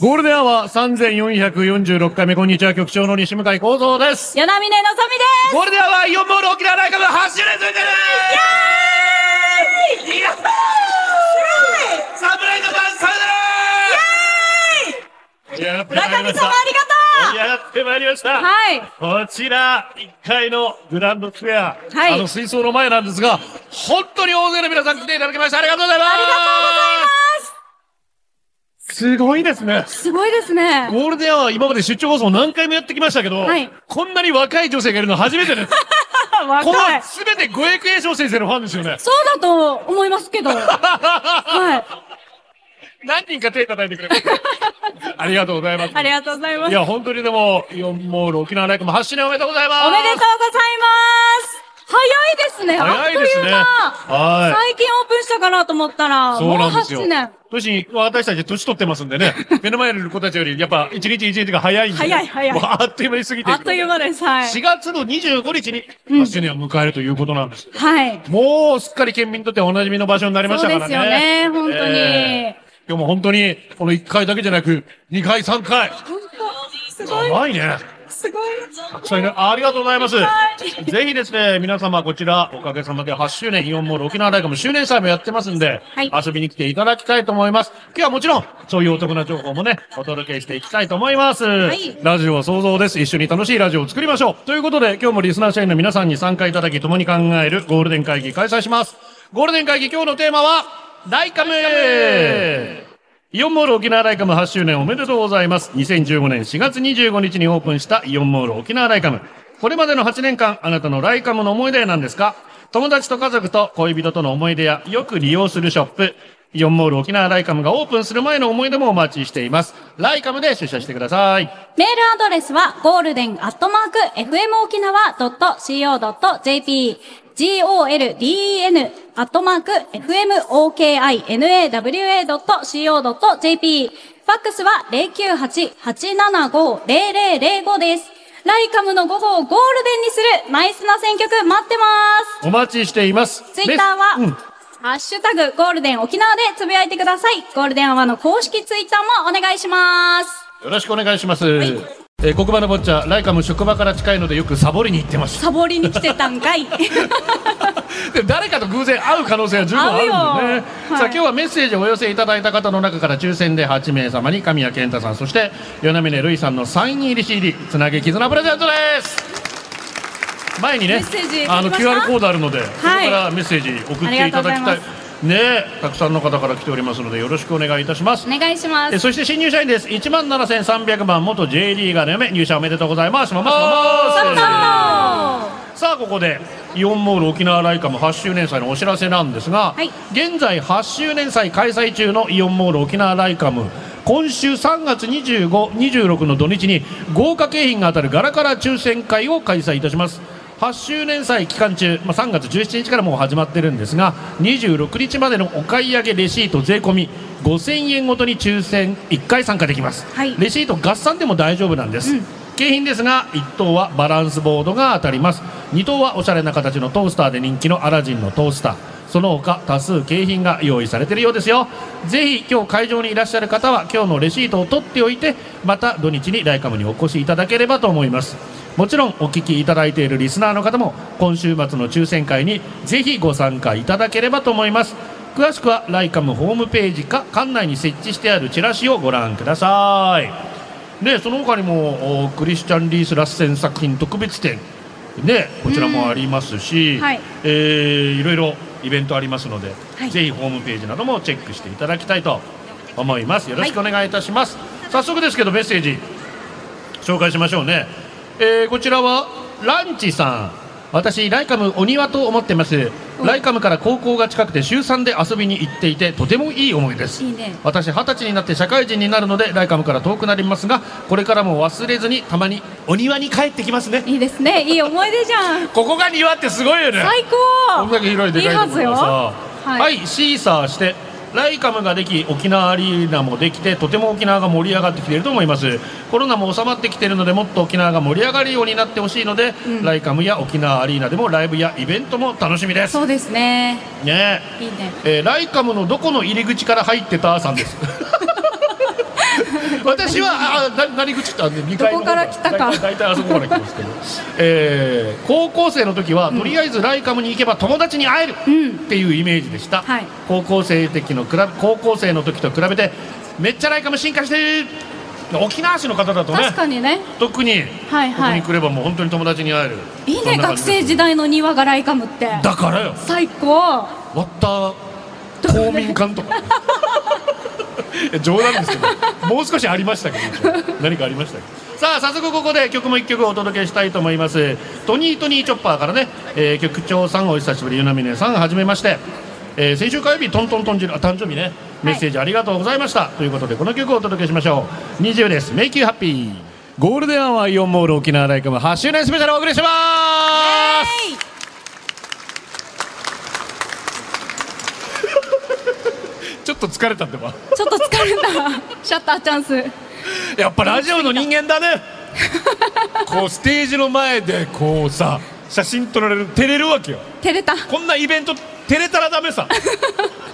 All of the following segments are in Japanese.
ゴールデンアワー3446回目、こんにちは、局長の西向井幸三です。与那嶺のぞみです。ゴールデンアワーイオンモール沖縄大会の8周年ついてる。イエーイ。やったー。侍のダンスさよならやってまいりました村上様ありがやってまいりました、とうはい。こちら、1階のグランドスクエア、はい。あの水槽の前なんですが、本当に大勢の皆さん来ていただきましてありがとうございます。ありがとうございます。すごいですね。すごいですね。ゴールデンアワー今まで出張放送何回もやってきましたけど、はいこんなに若い女性がいるの初めてです。こ の若い。すべて五役栄翔先生のファンですよね。そうだと思いますけど。はい。何人か手叩いてくれます。ありがとうございます。ありがとうございます。いや、本当にでも、イオンモール沖縄ライクも8周年おめでとうございます。おめでとうございます。早いですね。早いですね。あっという間。はい。最近オープンしたかなと思ったら、そうなんですよもう8年。。年、私たち年取ってますんでね、目の前にいる子たちより、やっぱ一日一日が早いんで、早い早いもうあっという間に過ぎてあっという間です。はい。4月の25日に8周年を迎えるということなんです。はい。もうすっかり県民にとっておなじみの場所になりましそうでたからね。すよね。本当に。えー今日も本当に、この1回だけじゃなく、2回、3回。本当すごい。やばいね。すごい。たくさんいる。ありがとうございます。はいぜひですね、皆様こちら、おかげさまで8周年イオンモール沖縄大学も周年祭もやってますんで、はい遊びに来ていただきたいと思います。今日はもちろん、そういうお得な情報もね、お届けしていきたいと思います。いラジオは想像です。一緒に楽しいラジオを作りましょう。ということで、今日もリスナー社員の皆さんに参加いただき、共に考えるゴールデン会議開催します。ゴールデン会議今日のテーマは、ライカムイオンモール沖縄ライカム8周年おめでとうございます。2015年4月25日にオープンしたイオンモール沖縄ライカム。これまでの8年間、あなたのライカムの思い出は何ですか？友達と家族と恋人との思い出やよく利用するショップ。イオンモール沖縄ライカムがオープンする前の思い出もお待ちしています。ライカムで出社してください。メールアドレスは、 golden アットマーク、fmokinawa.co.jp、golden アットマーク、fmokinawa.co.jp、ファックスは098-875-0005です。ライカムの午後をゴールデンにするナイスな選曲待ってます。お待ちしています。ツイッターは、うんハッシュタグ、ゴールデン沖縄でつぶやいてください。ゴールデンアワーの公式ツイッターもお願いします。よろしくお願いします。えー、黒板のぼっちゃ、ライカム職場から近いのでよくサボりに行ってました。サボりに来てたんかい。で誰かと偶然会う可能性は十分あるんでね。はいさあ今日はメッセージをお寄せいただいた方の中から抽選で8名様に神谷健太さんそして与那峰瑠衣さんのサイン入り CD つなげ絆プレゼントです。前にねあの QR コードあるので、そこからメッセージ送っていただきたいねえたくさんの方から来ておりますのでよろしくお願いいたします。お。願いします。えそして新入社員です。1万7300番元 J リーガーの嫁入社おめでとうございます。ママス。ママスさあここでイオンモール沖縄ライカム8周年祭のお知らせなんですが、はい。現在8周年祭開催中のイオンモール沖縄ライカム。今週3月25、26の土日に豪華景品が当たるガラカラ抽選会を開催いたします8周年祭期間中、まあ、3月17日からもう始まってるんですが26日までのお買い上げレシート税込み5000円ごとに抽選1回参加できます、はい。レシート合算でも大丈夫なんです、景品ですが1等はバランスボードが当たります。2等はおしゃれな形のトースターで人気のアラジンのトースター。その他多数景品が用意されているようですよ。ぜひ今日会場にいらっしゃる方は今日のレシートを取っておいてまた土日にライカムにお越しいただければと思いますもちろんお聞きいただいているリスナーの方も今週末の抽選会にぜひご参加いただければと思います。詳しくはライカムホームページか館内に設置してあるチラシをご覧ください。ね、その他にもおクリスチャン・リース・ラッセン作品特別展、ね、こちらもありますし、はい。えーいろいろイベントありますので、はい。ぜひホームページなどもチェックしていただきたいと思います。よろしくお願いいたします、早速ですけどメッセージ紹介しましょうね、えーこちらはランチさん。私ライカムお庭と思ってます。ライカムから高校が近くて週3で遊びに行っていてとてもいい思いです。いいね。私二十歳になって社会人になるのでライカムから遠くなりますがこれからも忘れずにたまにお庭に帰ってきますね。いいですね。いい思い出じゃん。ここが庭ってすごいよね。最こんだ高け広いでかいところがさ。はい。はい、シーサーしてライカムができ沖縄アリーナもできてとても沖縄が盛り上がってきていると思います。コロナも収まってきているのでもっと沖縄が盛り上がるようになってほしいので、うん。ライカムや沖縄アリーナでもライブやイベントも楽しみです。そうですね。ね。いいね。えーライカムのどこの入り口から入ってたさんです 私はあな何口ってあの2階の方どこから来たか。大体あそこから来ますけど、えー高校生の時は、とりあえずライカムに行けば友達に会えるうん。っていうイメージでした、はい。高校生的の高校生の時と比べてめっちゃライカム進化してる。沖縄市の方だとね確かにね。特に、はいはい。ここに来ればもう本当に友達に会える。いいね学生時代の庭がライカムって。だからよ。最高。割った公民館とか 冗談ですけどもう少しありましたけど何かありましたけ？どさあ早速ここで曲も一曲お届けしたいと思います。トニートニーチョッパーからね、えー局長さんお久しぶりゆなみねさんはじめまして、えー先週火曜日トントントンジルあ誕生日ね。メッセージありがとうございました、ということでこの曲をお届けしましょう。20です「Make You Happy」ゴールデンアワーイオンモール沖縄ライカム8周年スペシャルをお送りしますちょっと疲れたってば。ちょっと疲れた。シャッターチャンス。やっぱラジオの人間だね。こうステージの前でこうさ写真撮られる。照れるわけよ。照れた。こんなイベント照れたらダメさ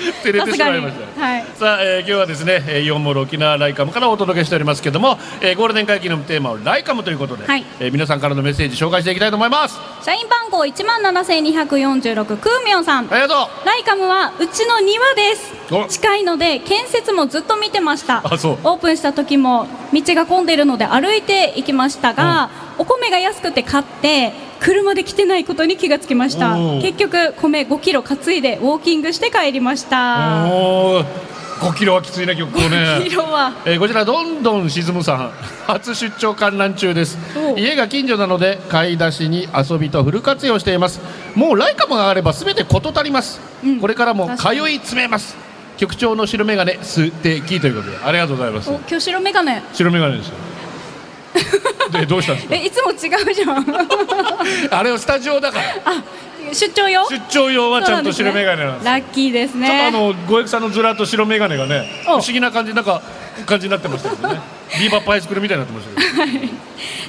照れてしまいました。はい。さあ、えー今日はですね、えーイオンモール沖縄ライカムからお届けしておりますけども、えーゴールデン会期のテーマはライカムということで、はい。えー皆さんからのメッセージ紹介していきたいと思います。社員番号1万7246クーミョンさん。ありがとう。ライカムはうちの庭です。お。近いので建設もずっと見てました。あそう。オープンした時も道が混んでいるので歩いて行きましたが、お米が安くて買って車で来てないことに気がつきました。結局米5キロ担いでウォーキングして帰りました。おー。5キロはきついね結構ね5キロは。えーこちらどんどん沈むさん。初出張観覧中です。お家が近所なので買い出しに遊びとフル活用しています。もうライカムがあれば全て事足ります、うん。これからも通い詰めます。局長の白眼鏡素敵ということで。ありがとうございます。お今日白眼鏡。白眼鏡ですよ でどうしたんですか？えいつも違うじゃん。あれはスタジオだから。あ出張用？出張用はちゃんと白眼鏡なんです。ラッキーですちょっねとあの五役さんのズラと白眼鏡がね不お思議な感じなんか感じになってましたけどね。ビーバップアイスクリームみたいになってましたけど。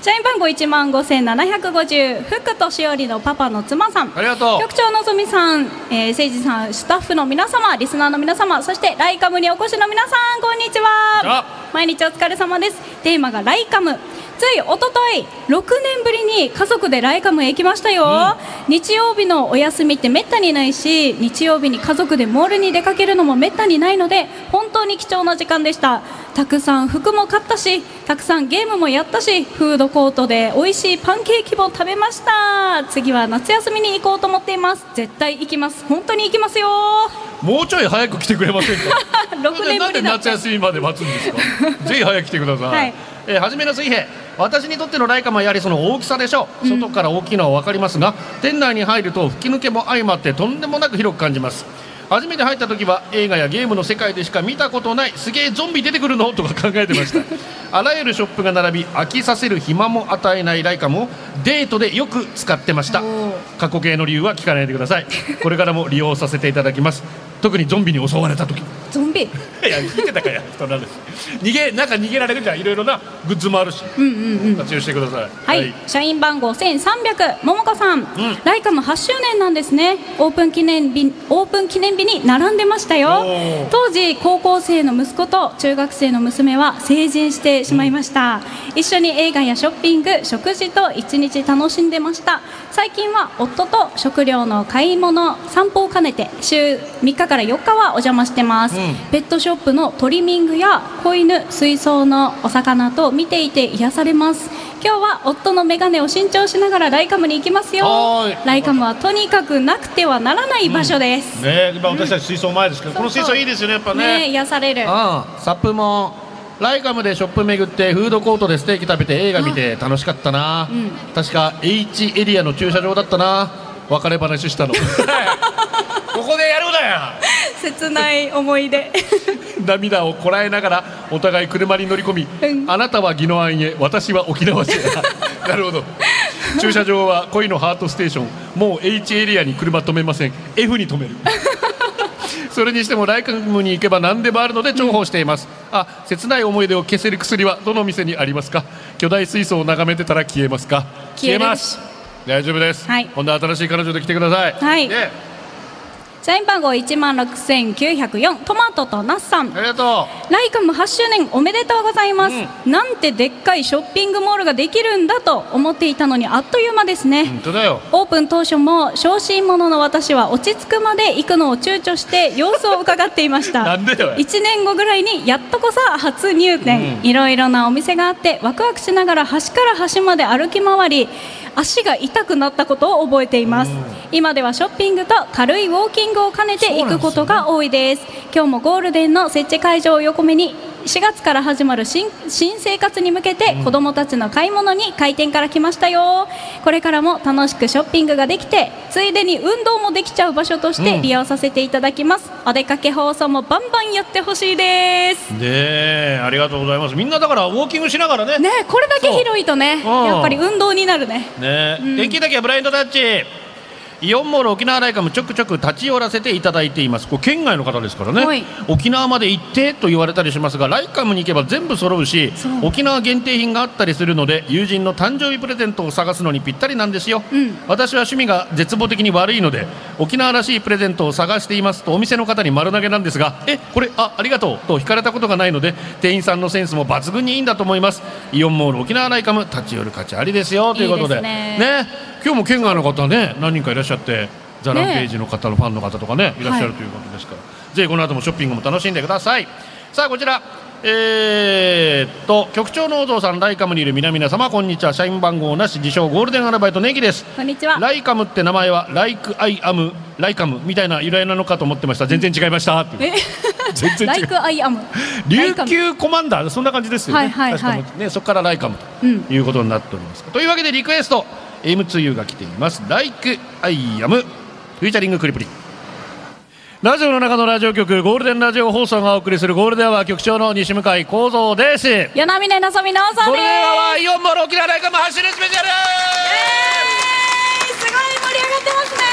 社員番号1万5750福としおりのパパの妻さん。ありがとう。局長のぞみさん、えー、誠司さんスタッフの皆様リスナーの皆様そしてライカムにお越しの皆さんこんにちは。あ。毎日お疲れ様です。テーマがライカムついおととい6年ぶりに家族でライカムへ行きましたよ、日曜日のお休みってめったにないし日曜日に家族でモールに出かけるのもめったにないので本当に貴重な時間でした。たくさん服も買ったしたくさんゲームもやったしフードコートで美味しいパンケーキも食べました。次は夏休みに行こうと思っています。絶対行きます。本当に行きますよ。もうちょい早く来てくれませんか？6年ぶりだ夏休みまで待つんですか？ぜひ早く来てください、はいえー初めの水平私にとってのライカムはやはりその大きさでしょう、外から大きいのは分かりますが店内に入ると吹き抜けも相まってとんでもなく広く感じます。初めて入った時は映画やゲームの世界でしか見たことないすげえゾンビ出てくるのとか考えてました。あらゆるショップが並び飽きさせる暇も与えないライカムをデートでよく使ってました。過去形の理由は聞かないでください。これからも利用させていただきます特にゾンビに襲われた時。ゾンビ？いや聞いてたかや人なんです逃げなんか逃げられるじゃんいろいろなグッズもあるし、活用してください。はい、社員番号1300ももこさん、ライカム8周年なんですね。オープン記念日オープン記念日に並んでましたよ。当時高校生の息子と中学生の娘は成人してしまいました、一緒に映画やショッピング食事と一日楽しんでました。最近は夫と食料の買い物散歩を兼ねて週3日から4日はお邪魔してます、うん。ペットショップのトリミングや子犬水槽のお魚と見ていて癒されます。今日は夫のメガネを新調しながらライカムに行きますよ。ライカムはとにかくなくてはならない場所です、ね今私たち水槽前ですけど、この水槽いいですよねやっぱね。ね癒される。ああサップもライカムでショップ巡ってフードコートでステーキ食べて映画見て楽しかったな、うん。確か H エリアの駐車場だったな。別れ話したの ここでやるなや。切ない思い出。涙をこらえながらお互い車に乗り込み、うん。あなたは宜野湾へ私は沖縄市へ。なるほど。駐車場は恋のハートステーション。もう H エリアに車止めません。F に止める。それにしてもライカムに行けば何でもあるので重宝しています、あ切ない思い出を消せる薬はどの店にありますか？巨大水槽を眺めてたら消えますか？消えるます。大丈夫です、はい。今度は新しい彼女で来てください。はい。ね社員番号1万6904トマトとナスさん。ありがとライカム8周年おめでとうございます、なんてでっかいショッピングモールができるんだと思っていたのにあっという間ですね、う本当だよ。オープン当初も小心者の私は落ち着くまで行くのを躊躇して様子を伺っていました。なんでよ。1年後ぐらいにやっとこさ初入店、いろいろなお店があってワクワクしながら端から端まで歩き回り足が痛くなったことを覚えています、今ではショッピングと軽いウォーキングを兼ねて行くことが多いです。今日もゴールデンの設置会場を横目に4月から始まる新新生活に向けて子どもたちの買い物に開店から来ましたよ。これからも楽しくショッピングができてついでに運動もできちゃう場所として利用させていただきます、お出かけ放送もバンバンやってほしいです。ねえありがとうございます。みんなだからウォーキングしながらね。ねこれだけ広いとねやっぱり運動になるね。ねえ、電気だけはブラインドタッチイオンモール沖縄ライカムちょくちょく立ち寄らせていただいています。これ県外の方ですからね、はい。沖縄まで行ってと言われたりしますがライカムに行けば全部揃うし沖縄限定品があったりするので友人の誕生日プレゼントを探すのにぴったりなんですよ、うん。私は趣味が絶望的に悪いので沖縄らしいプレゼントを探していますとお店の方に丸投げなんですがえこれあありがとうと聞かれたことがないので店員さんのセンスも抜群にいいんだと思います。イオンモール沖縄ライカム立ち寄る価値ありですよということで。ね。ね今日も県外の方ね何人かいらっしゃってザ・ランページの方のファンの方とかねいらっしゃるということですから、ぜひこの後もショッピングも楽しんでください。さあこちら。えーっと局長のお父さんライカムにいる皆々様こんにちは。社員番号なし自称ゴールデンアルバイトネギです。こんにちは。ライカムって名前はライクアイアムライカムみたいな由来なのかと思ってました。全然違いました。え？全然違う。ライクアイアム。琉球コマンダーそんな感じですよね、はいはいはい。確かね、そこからライカムうん。ということになっております、というわけでリクエスト M2U が来ています「Like I Am」フューチャリングクリプリ。ラジオの中のラジオ局ゴールデンラジオ放送がお送りするゴールデンアワー局長の西向井幸三です。与那嶺なさみのさんでゴールデンアワーイオンモール沖縄ライカム発信スペシャルすすごい盛り上がってますね。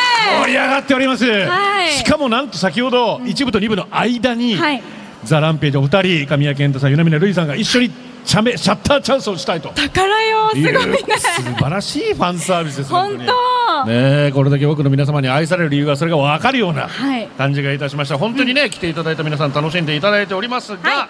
盛り上がっております、はい。しかもなんと先ほど1部と2部の間に、はい。ザ・ランページお二人神谷健太さん与那嶺瑠衣さんが一緒にチャメシャッターチャンスをしたいと。宝よすごいね。素晴らしいファンサービスです本当。ねえこれだけ多くの皆様に愛される理由がそれが分かるようなはい。感じがいたしました。本当にね、来ていただいた皆さん楽しんでいただいておりますが、はい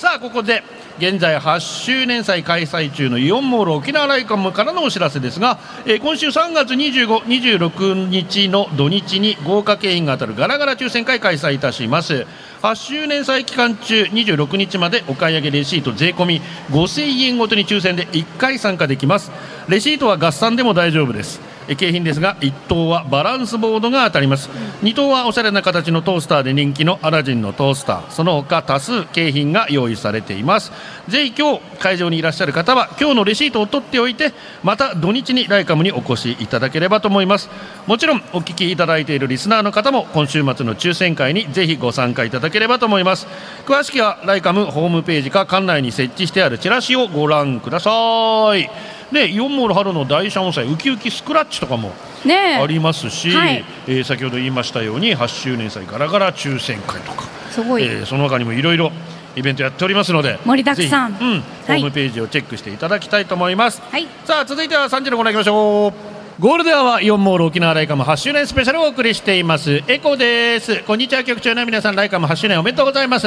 さあここで現在8周年祭開催中のイオンモール沖縄ライカムからのお知らせですが、えー今週3月25、26日の土日に豪華景品が当たるガラガラ抽選会開催いたします。8周年祭期間中26日までお買い上げレシート税込5000円ごとに抽選で1回参加できます。レシートは合算でも大丈夫です。景品ですが1等はバランスボードが当たります。2等はおしゃれな形のトースターで人気のアラジンのトースター。その他多数景品が用意されています。ぜひ今日会場にいらっしゃる方は今日のレシートを取っておいてまた土日にライカムにお越しいただければと思います。もちろんお聞きいただいているリスナーの方も今週末の抽選会にぜひご参加いただければと思います。詳しくはライカムホームページか館内に設置してあるチラシをご覧ください。でイオンモール春の大社温祭ウキウキスクラッチとかもありますし、はい。えー先ほど言いましたように8周年祭ガラガラ抽選会とか、すごい、えーその他にもいろいろイベントやっておりますので盛りだくさん。うんはい。ホームページをチェックしていただきたいと思います、はい。さあ続いては3時のコーナー行きましょう。ゴールデンはイオンモール沖縄ライカム8周年スペシャルをお送りしています。エコです。こんにちは局長の皆さんライカム8周年おめでとうございます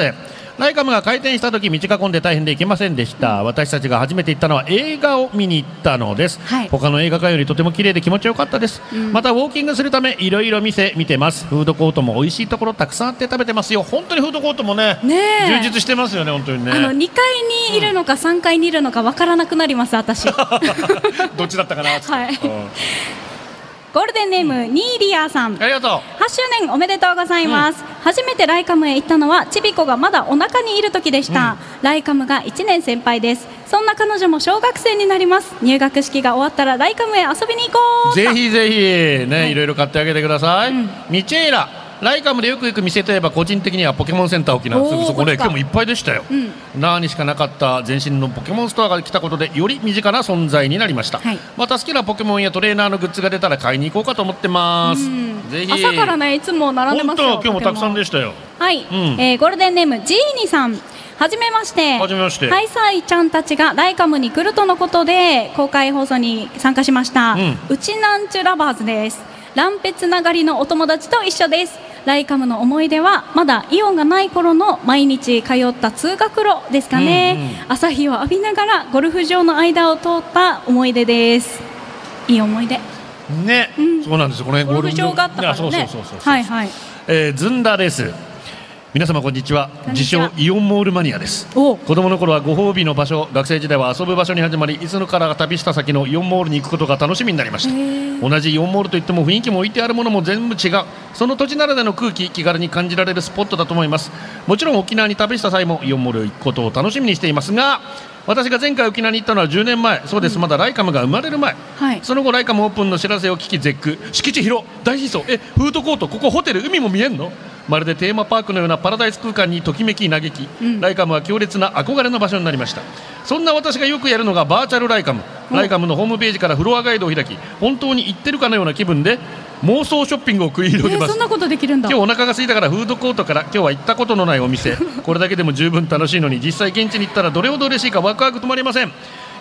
ライカムが開店した時道が混んで大変で行けませんでした、私たちが初めて行ったのは映画を見に行ったのです、はい。他の映画館よりとても綺麗で気持ちよかったです、またウォーキングするためいろいろ店見てます。フードコートも美味しいところたくさんあって食べてますよ。本当にフードコートもね充実してますよね本当にね。あの2階にいるのか3階にいるのかわからなくなります私。どっちだったかなはい。うんゴールデンネームニーリアさん。ありがとう。8周年おめでとうございます、初めてライカムへ行ったのはちびこがまだお腹にいる時でした、ライカムが1年先輩です。そんな彼女も小学生になります。入学式が終わったらライカムへ遊びに行こう。ぜひぜひね、はい。い、ろいろ買ってあげてください、うん。ミチェイラライカムでよく行く店といえば個人的にはポケモンセンター沖縄すぐそこで今日もいっぱいでしたよ、うん。那覇にしかなかった前身のポケモンストアが来たことでより身近な存在になりました、はい。また好きなポケモンやトレーナーのグッズが出たら買いに行こうかと思ってます、うん。ぜひ。朝からねいつも並んでますよ今日もたくさんでししたよ。はい、ん。えーゴールデンネームジーニさん。はじめまして。はじめまして。ハイサイちゃんたちがライカムに来るとのことで公開放送に参加しました、ううちなんちゅラバーズです。ランペつながりのお友達と一緒ですライカムの思い出はまだイオンがない頃の毎日通った通学路ですかね、うんうん。朝日を浴びながらゴルフ場の間を通った思い出です。いい思い出。ね、うん。そうなんですよ。この辺ゴルフ場。があったからね。いやそうそうそうそう。はいはい。えーずんだです皆様こんにちは。自称イオンモールマニアです。お。子供の頃はご褒美の場所学生時代は遊ぶ場所に始まりいつのから旅した先のイオンモールに行くことが楽しみになりました。同じイオンモールといっても雰囲気も置いてあるものも全部違う。その土地ならでの空気気軽に感じられるスポットだと思います。もちろん沖縄に旅した際もイオンモールへ行くことを楽しみにしていますが私が前回沖縄に行ったのは10年前。そうです、まだライカムが生まれる前。はい。その後ライカムオープンの知らせを聞き絶句。敷地広大悲壮えフードコートここホテル海も見えんの？まるでテーマパークのようなパラダイス空間にときめき嘆き、うん。ライカムは強烈な憧れの場所になりました。そんな私がよくやるのがバーチャルライカム。ライカムのホームページからフロアガイドを開き本当に行ってるかのような気分で妄想ショッピングを繰り広げます。えーそんなことできるんだ。今日お腹が空いたからフードコートから今日は行ったことのないお店。これだけでも十分楽しいのに実際現地に行ったらどれほど嬉しいかワクワク止まりません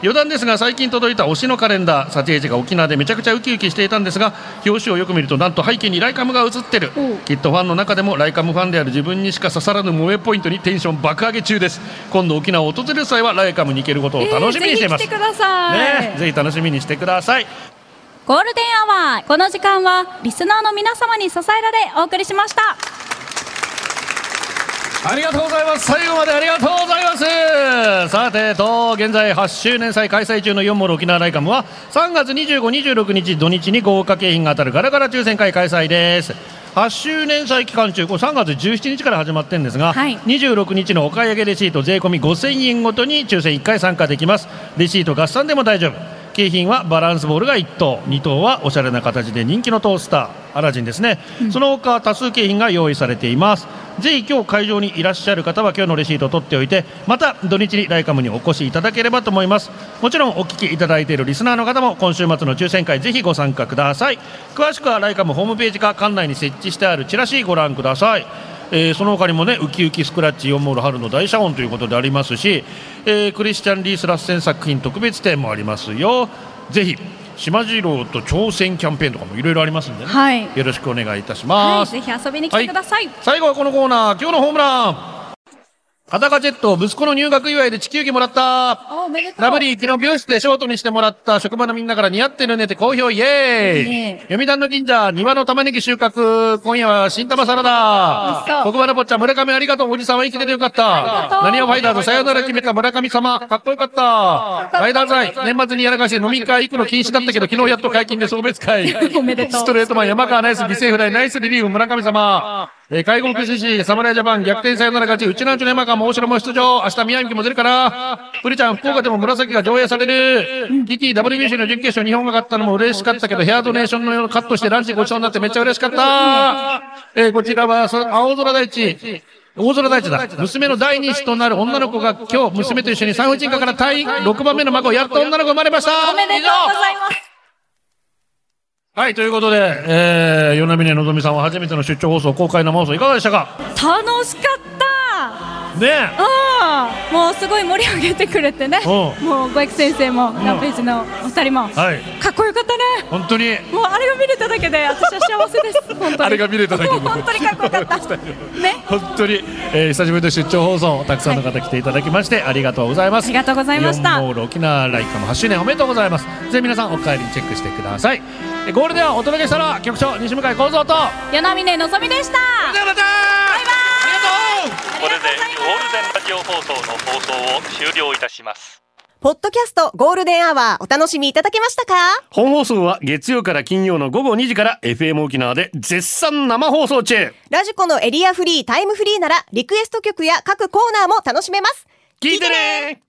余談ですが最近届いた推しのカレンダー撮影時が沖縄でめちゃくちゃウキウキしていたんですが表紙をよく見るとなんと背景にライカムが写ってる。きっとファンの中でもライカムファンである自分にしか刺さらぬ萌えポイントにテンション爆上げ中です。今度沖縄を訪れる際はライカムに行けることを楽しみにしています、えーぜひ来てください、ね、ぜひ楽しみにしてください。ゴールデンアワーこの時間はリスナーの皆様に支えられお送りしましたありがとうございます。最後までありがとうございます。さてと現在8周年祭開催中の4モール沖縄ライカムは3月25、26日土日に豪華景品が当たるガラガラ抽選会開催です。8周年祭期間中これ3月17日から始まってるんですが、はい。26日のお買い上げレシート税込み5000円ごとに抽選1回参加できます。レシート合算でも大丈夫。景品はバランスボールが1等。2等はおしゃれな形で人気のトースターアラジンですね、その他多数景品が用意されています。ぜひ今日会場にいらっしゃる方は今日のレシートを取っておいてまた土日にライカムにお越しいただければと思います。もちろんお聞きいただいているリスナーの方も今週末の抽選会ぜひご参加ください。詳しくはライカムホームページか館内に設置してあるチラシご覧ください。えーその他にもねウキウキスクラッチ4モール春の大謝恩ということでありますし、えークリスチャン・リース・ラッセン作品特別展もありますよ。ぜひ島次郎と挑戦キャンペーンとかもいろいろありますんでね、はい。よろしくお願いいたしはい、ます、ぜひ遊びに来てください、最後はこのコーナー今日のホームラン裸ジェット息子の入学祝いで地球儀もらったおめでとうラブリー、昨日美容室でショートにしてもらった職場のみんなから似合ってるねって好評イエーイね読谷の神社、庭の玉ねぎ収穫。今夜は新玉サラダ。黒板ぽっちゃん、村上ありがとう。おじさんは生きててよかった。何をファイターズ、さよなら決めた村上様。かっこよかった。ライダーズイ、年末にやらかして飲み会行くの禁止だったけど、昨日やっと解禁で送別会。おめでとうストレートマン、山川ナイス、犠牲フライ、ナイスリリーフ、村上様。えー、海軍駆使士、侍ジャパン、逆転さよなら勝ち、うちなんちゅの山川も大城も出場。明日宮城も出るから。プリちゃん、福岡でも紫が上映される。TTWBC の準決勝、日本が勝ったのも嬉しかったけど、ヘアドネーションのようカットしてランチごちそうになってめっちゃ嬉しかった。えーこちらは、青空大地。大空大地だ。娘の第二子となる女の子が今日、娘と一緒に産婦人科から退院、6番目の孫、やっと女の子生まれました。おめでとうございますはい、ということで、えー、与那峰のぞみさんは初めての出張放送、公開生放送いかがでしたか？楽しかった。ね。ああもうすごい盛り上げてくれてね。うん。もう小池先生もランページのお二人も。はい、かっこよかったね。本当に、もうあれが見れただけで私は幸せです。本当に。あれが見れただけでも。う 本当にかっこよかった。ね。本当に、えー、久しぶりの出張放送、たくさんの方来ていただきまして、ありがとうございます。ありがとうございました。イオール沖縄ライカム8周年おめでとうございます。ぜひ皆さんお帰りにチェックしてください。えーゴールデンはお届けしたのは局長西向井幸三と。与那嶺のぞみでしたそれではまた。バイバイありがとう。これでゴールデンラジオ放送の放送を終了いたしますポッドキャストゴールデンアワーお楽しみいただけましたか？本放送は月曜から金曜の午後2時から FM 沖縄で絶賛生放送中ラジコのエリアフリータイムフリーならリクエスト曲や各コーナーも楽しめます聞いてね